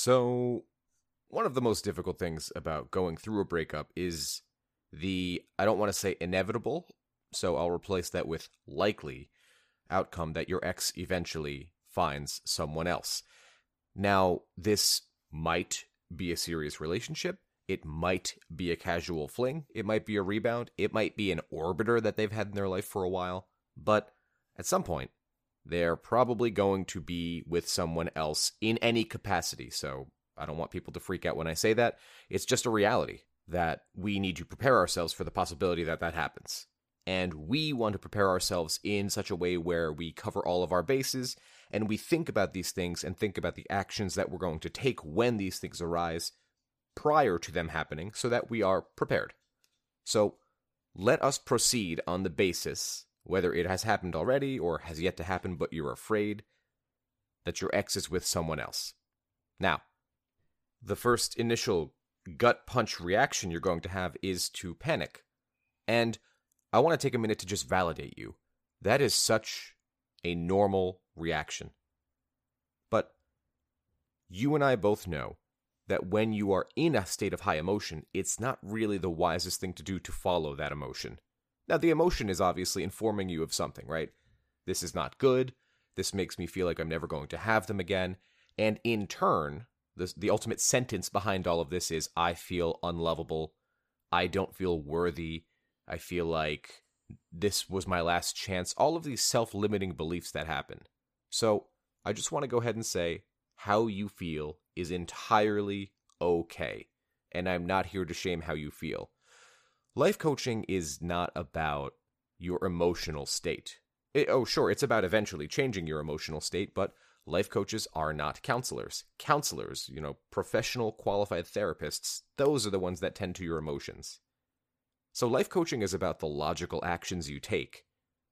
So, one of the most difficult things about going through a breakup is the, I don't want to say inevitable, so I'll replace that with likely outcome that your ex eventually finds someone else. Now, this might be a serious relationship. It might be a casual fling. It might be a rebound. It might be an orbiter that they've had in their life for a while. But at some point, they're probably going to be with someone else in any capacity. So I don't want people to freak out when I say that. It's just a reality that we need to prepare ourselves for the possibility that that happens. And we want to prepare ourselves in such a way where we cover all of our bases and we think about these things and think about the actions that we're going to take when these things arise prior to them happening so that we are prepared. So let us proceed on the basis, whether it has happened already or has yet to happen, but you're afraid that your ex is with someone else. Now, the first initial gut punch reaction you're going to have is to panic. And I want to take a minute to just validate you. That is such a normal reaction. But you and I both know that when you are in a state of high emotion, it's not really the wisest thing to do to follow that emotion. Now, the emotion is obviously informing you of something, right? This is not good. This makes me feel like I'm never going to have them again. And in turn, the, the ultimate sentence behind all of this is I feel unlovable. I don't feel worthy. I feel like this was my last chance. All of these self limiting beliefs that happen. So I just want to go ahead and say how you feel is entirely okay. And I'm not here to shame how you feel. Life coaching is not about your emotional state. It, oh, sure, it's about eventually changing your emotional state, but life coaches are not counselors. Counselors, you know, professional qualified therapists, those are the ones that tend to your emotions. So, life coaching is about the logical actions you take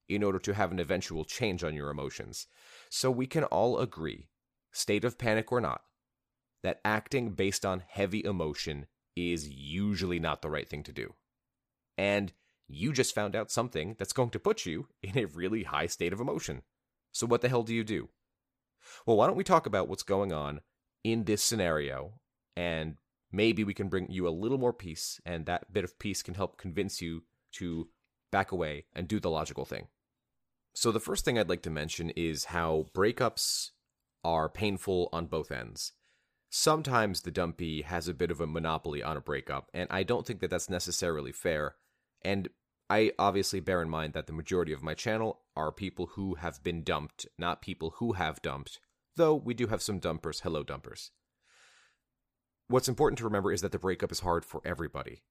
in order to have an eventual change on your emotions. So, we can all agree, state of panic or not, that acting based on heavy emotion is usually not the right thing to do. And you just found out something that's going to put you in a really high state of emotion. So, what the hell do you do? Well, why don't we talk about what's going on in this scenario and maybe we can bring you a little more peace, and that bit of peace can help convince you to back away and do the logical thing. So, the first thing I'd like to mention is how breakups are painful on both ends. Sometimes the dumpee has a bit of a monopoly on a breakup, and I don't think that that's necessarily fair. And I obviously bear in mind that the majority of my channel are people who have been dumped, not people who have dumped, though we do have some dumpers. Hello, dumpers. What's important to remember is that the breakup is hard for everybody.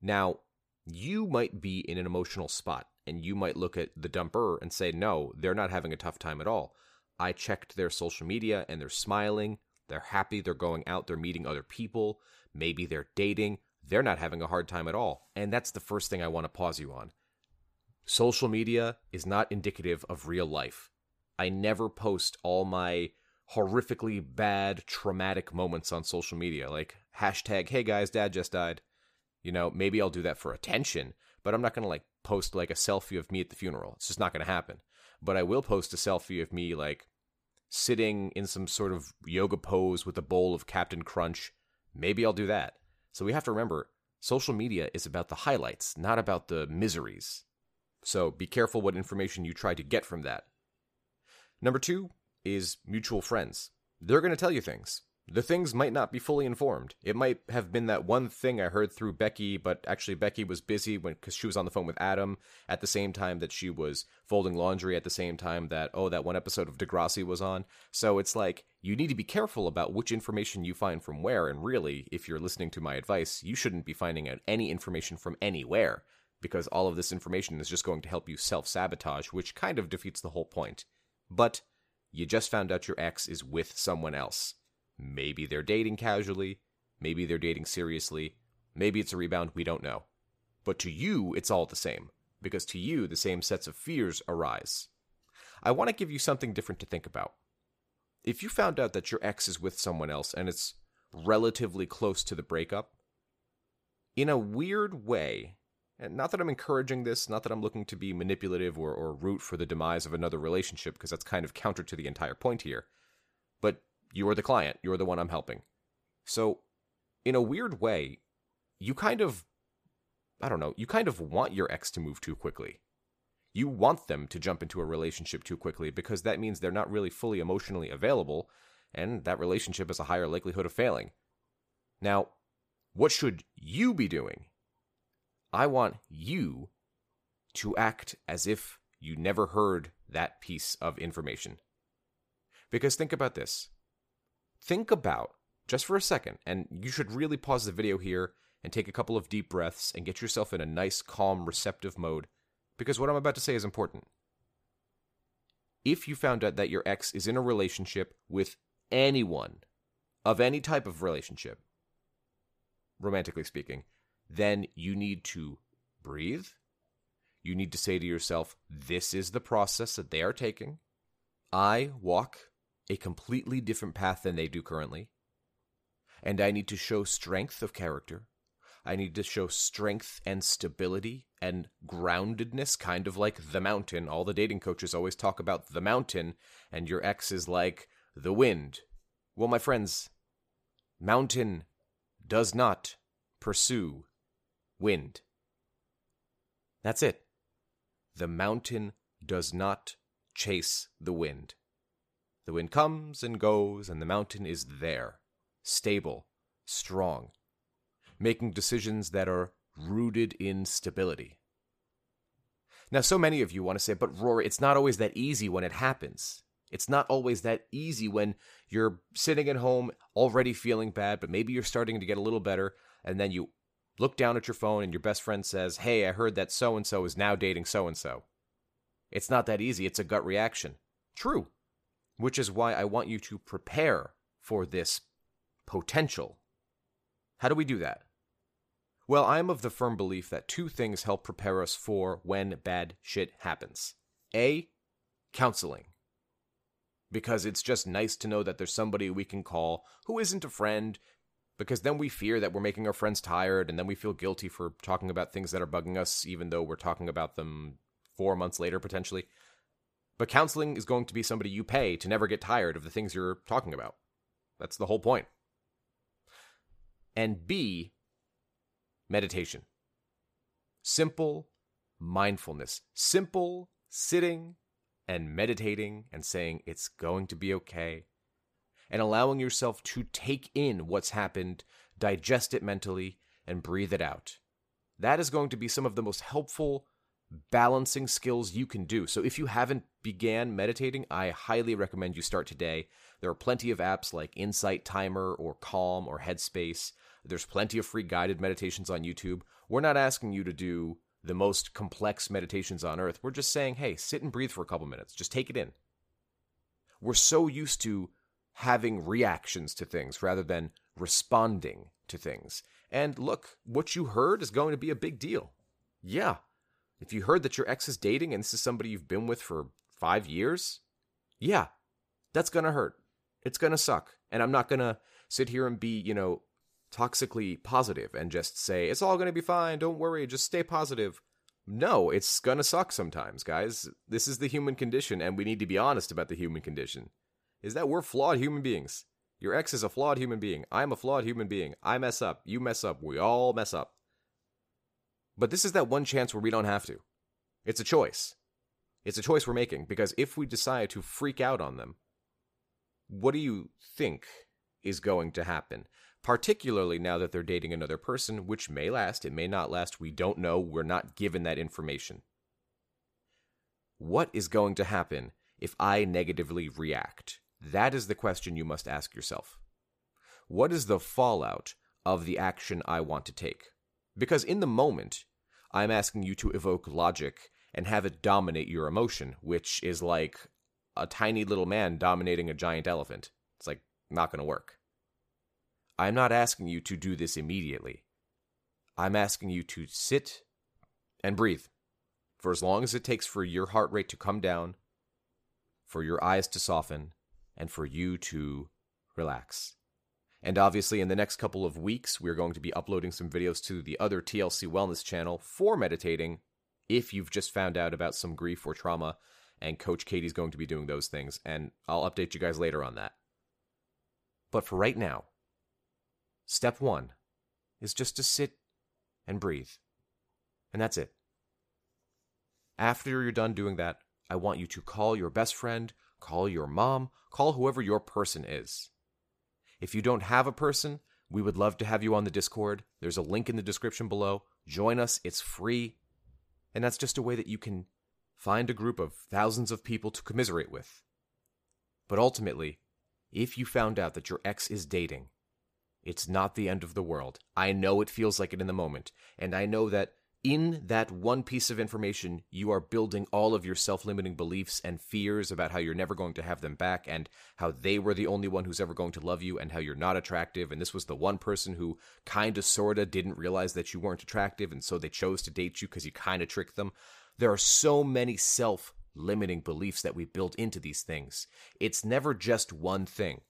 Now, you might be in an emotional spot and you might look at the dumper and say, no, they're not having a tough time at all. I checked their social media and they're smiling, they're happy, they're going out, they're meeting other people, maybe they're dating, they're not having a hard time at all. And that's the first thing I want to pause you on. Social media is not indicative of real life. I never post all my horrifically bad, traumatic moments on social media, like hashtag, hey guys, dad just died. You know, maybe I'll do that for attention, but I'm not going to like post like a selfie of me at the funeral. It's just not going to happen. But I will post a selfie of me like sitting in some sort of yoga pose with a bowl of Captain Crunch. Maybe I'll do that. So we have to remember social media is about the highlights, not about the miseries. So be careful what information you try to get from that. Number two, is mutual friends. They're going to tell you things. The things might not be fully informed. It might have been that one thing I heard through Becky, but actually Becky was busy when because she was on the phone with Adam at the same time that she was folding laundry at the same time that oh that one episode of Degrassi was on. So it's like you need to be careful about which information you find from where. And really, if you're listening to my advice, you shouldn't be finding out any information from anywhere because all of this information is just going to help you self sabotage, which kind of defeats the whole point. But you just found out your ex is with someone else. Maybe they're dating casually, maybe they're dating seriously, maybe it's a rebound, we don't know. But to you, it's all the same, because to you, the same sets of fears arise. I want to give you something different to think about. If you found out that your ex is with someone else and it's relatively close to the breakup, in a weird way, and not that I'm encouraging this, not that I'm looking to be manipulative or, or root for the demise of another relationship, because that's kind of counter to the entire point here. But you are the client, you're the one I'm helping. So, in a weird way, you kind of, I don't know, you kind of want your ex to move too quickly. You want them to jump into a relationship too quickly because that means they're not really fully emotionally available, and that relationship has a higher likelihood of failing. Now, what should you be doing? I want you to act as if you never heard that piece of information. Because think about this. Think about, just for a second, and you should really pause the video here and take a couple of deep breaths and get yourself in a nice, calm, receptive mode, because what I'm about to say is important. If you found out that your ex is in a relationship with anyone, of any type of relationship, romantically speaking, then you need to breathe. You need to say to yourself, this is the process that they are taking. I walk a completely different path than they do currently. And I need to show strength of character. I need to show strength and stability and groundedness, kind of like the mountain. All the dating coaches always talk about the mountain, and your ex is like the wind. Well, my friends, mountain does not pursue wind. That's it. The mountain does not chase the wind. The wind comes and goes, and the mountain is there, stable, strong, making decisions that are rooted in stability. Now, so many of you want to say, but Rory, it's not always that easy when it happens. It's not always that easy when you're sitting at home already feeling bad, but maybe you're starting to get a little better, and then you look down at your phone and your best friend says, Hey, I heard that so and so is now dating so and so. It's not that easy. It's a gut reaction. True which is why I want you to prepare for this potential. How do we do that? Well, I am of the firm belief that two things help prepare us for when bad shit happens. A, counseling. Because it's just nice to know that there's somebody we can call who isn't a friend, because then we fear that we're making our friends tired, and then we feel guilty for talking about things that are bugging us, even though we're talking about them four months later, potentially. But counseling is going to be somebody you pay to never get tired of the things you're talking about. That's the whole point. And B, meditation. Simple mindfulness. Simple sitting and meditating and saying it's going to be okay. And allowing yourself to take in what's happened, digest it mentally, and breathe it out. That is going to be some of the most helpful balancing skills you can do. So if you haven't began meditating, I highly recommend you start today. There are plenty of apps like Insight Timer or Calm or Headspace. There's plenty of free guided meditations on YouTube. We're not asking you to do the most complex meditations on earth. We're just saying, hey, sit and breathe for a couple minutes. Just take it in. We're so used to having reactions to things rather than responding to things. And look, what you heard is going to be a big deal. Yeah, if you heard that your ex is dating and this is somebody you've been with for five years, yeah, that's gonna hurt. It's gonna suck. And I'm not gonna sit here and be, you know, toxically positive and just say, it's all gonna be fine, don't worry, just stay positive. No, it's gonna suck sometimes, guys. This is the human condition, and we need to be honest about the human condition. Is that we're flawed human beings. Your ex is a flawed human being. I'm a flawed human being. I mess up. You mess up. We all mess up. But this is that one chance where we don't have to. It's a choice. It's a choice we're making because if we decide to freak out on them, what do you think is going to happen? Particularly now that they're dating another person, which may last, it may not last, we don't know, we're not given that information. What is going to happen if I negatively react? That is the question you must ask yourself. What is the fallout of the action I want to take? Because in the moment, I'm asking you to evoke logic and have it dominate your emotion, which is like a tiny little man dominating a giant elephant. It's like not going to work. I'm not asking you to do this immediately. I'm asking you to sit and breathe for as long as it takes for your heart rate to come down, for your eyes to soften, and for you to relax. And obviously, in the next couple of weeks, we're going to be uploading some videos to the other TLC Wellness channel for meditating if you've just found out about some grief or trauma. And Coach Katie's going to be doing those things. And I'll update you guys later on that. But for right now, step one is just to sit and breathe. And that's it. After you're done doing that, I want you to call your best friend, call your mom, call whoever your person is. If you don't have a person, we would love to have you on the Discord. There's a link in the description below. Join us, it's free. And that's just a way that you can find a group of thousands of people to commiserate with. But ultimately, if you found out that your ex is dating, it's not the end of the world. I know it feels like it in the moment, and I know that in that one piece of information, you are building all of your self limiting beliefs and fears about how you're never going to have them back, and how they were the only one who's ever going to love you, and how you're not attractive. And this was the one person who kind of, sort of didn't realize that you weren't attractive, and so they chose to date you because you kind of tricked them. There are so many self limiting beliefs that we build into these things. It's never just one thing,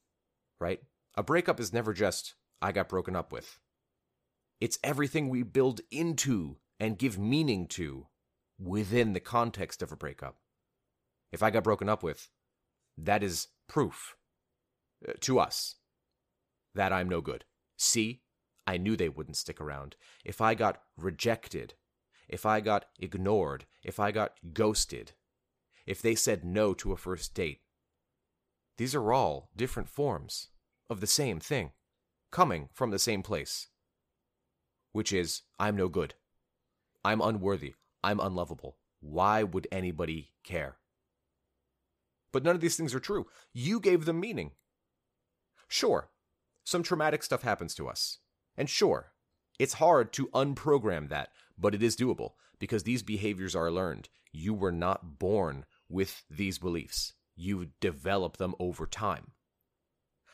right? A breakup is never just, I got broken up with. It's everything we build into and give meaning to within the context of a breakup. If I got broken up with, that is proof uh, to us that I'm no good. See, I knew they wouldn't stick around. If I got rejected, if I got ignored, if I got ghosted, if they said no to a first date, these are all different forms of the same thing, coming from the same place, which is, I'm no good. I'm unworthy. I'm unlovable. Why would anybody care? But none of these things are true. You gave them meaning. Sure, some traumatic stuff happens to us. And sure, it's hard to unprogram that, but it is doable because these behaviors are learned. You were not born with these beliefs, you develop them over time.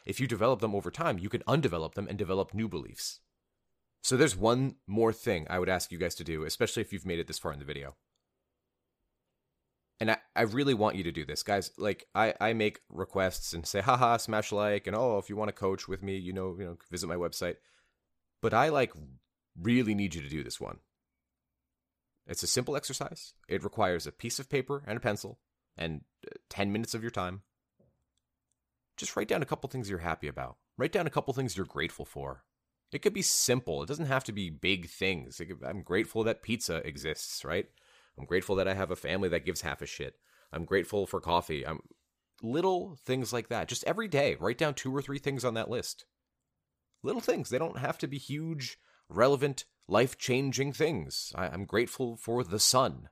If you develop them over time, you can undevelop them and develop new beliefs. So there's one more thing I would ask you guys to do, especially if you've made it this far in the video. And I, I really want you to do this, guys. Like I, I make requests and say, haha, smash like, and oh, if you want to coach with me, you know, you know, visit my website. But I like really need you to do this one. It's a simple exercise. It requires a piece of paper and a pencil and uh, 10 minutes of your time. Just write down a couple things you're happy about. Write down a couple things you're grateful for. It could be simple. It doesn't have to be big things. I'm grateful that pizza exists, right? I'm grateful that I have a family that gives half a shit. I'm grateful for coffee. I'm little things like that. Just every day, write down two or three things on that list. Little things. They don't have to be huge, relevant, life changing things. I, I'm grateful for the sun.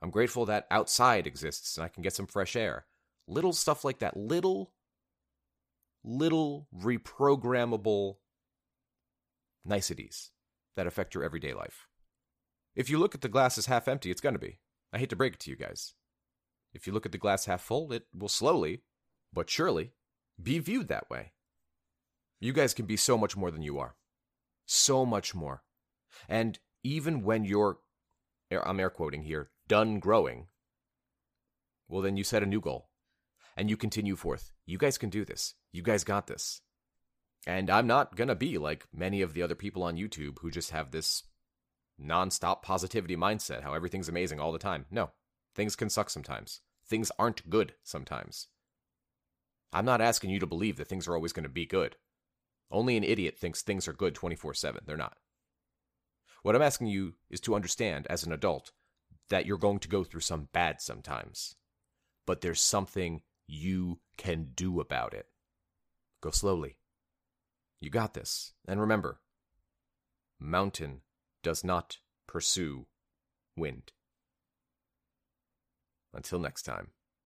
I'm grateful that outside exists and I can get some fresh air. Little stuff like that. Little, little reprogrammable niceties that affect your everyday life. If you look at the glass as half empty, it's going to be. I hate to break it to you guys. If you look at the glass half full, it will slowly, but surely, be viewed that way. You guys can be so much more than you are. So much more. And even when you're, I'm air quoting here, done growing, well, then you set a new goal and you continue forth. You guys can do this. You guys got this. And I'm not going to be like many of the other people on YouTube who just have this nonstop positivity mindset, how everything's amazing all the time. No, things can suck sometimes. Things aren't good sometimes. I'm not asking you to believe that things are always going to be good. Only an idiot thinks things are good 24 7. They're not. What I'm asking you is to understand as an adult that you're going to go through some bad sometimes, but there's something you can do about it. Go slowly. You got this. And remember, mountain does not pursue wind. Until next time.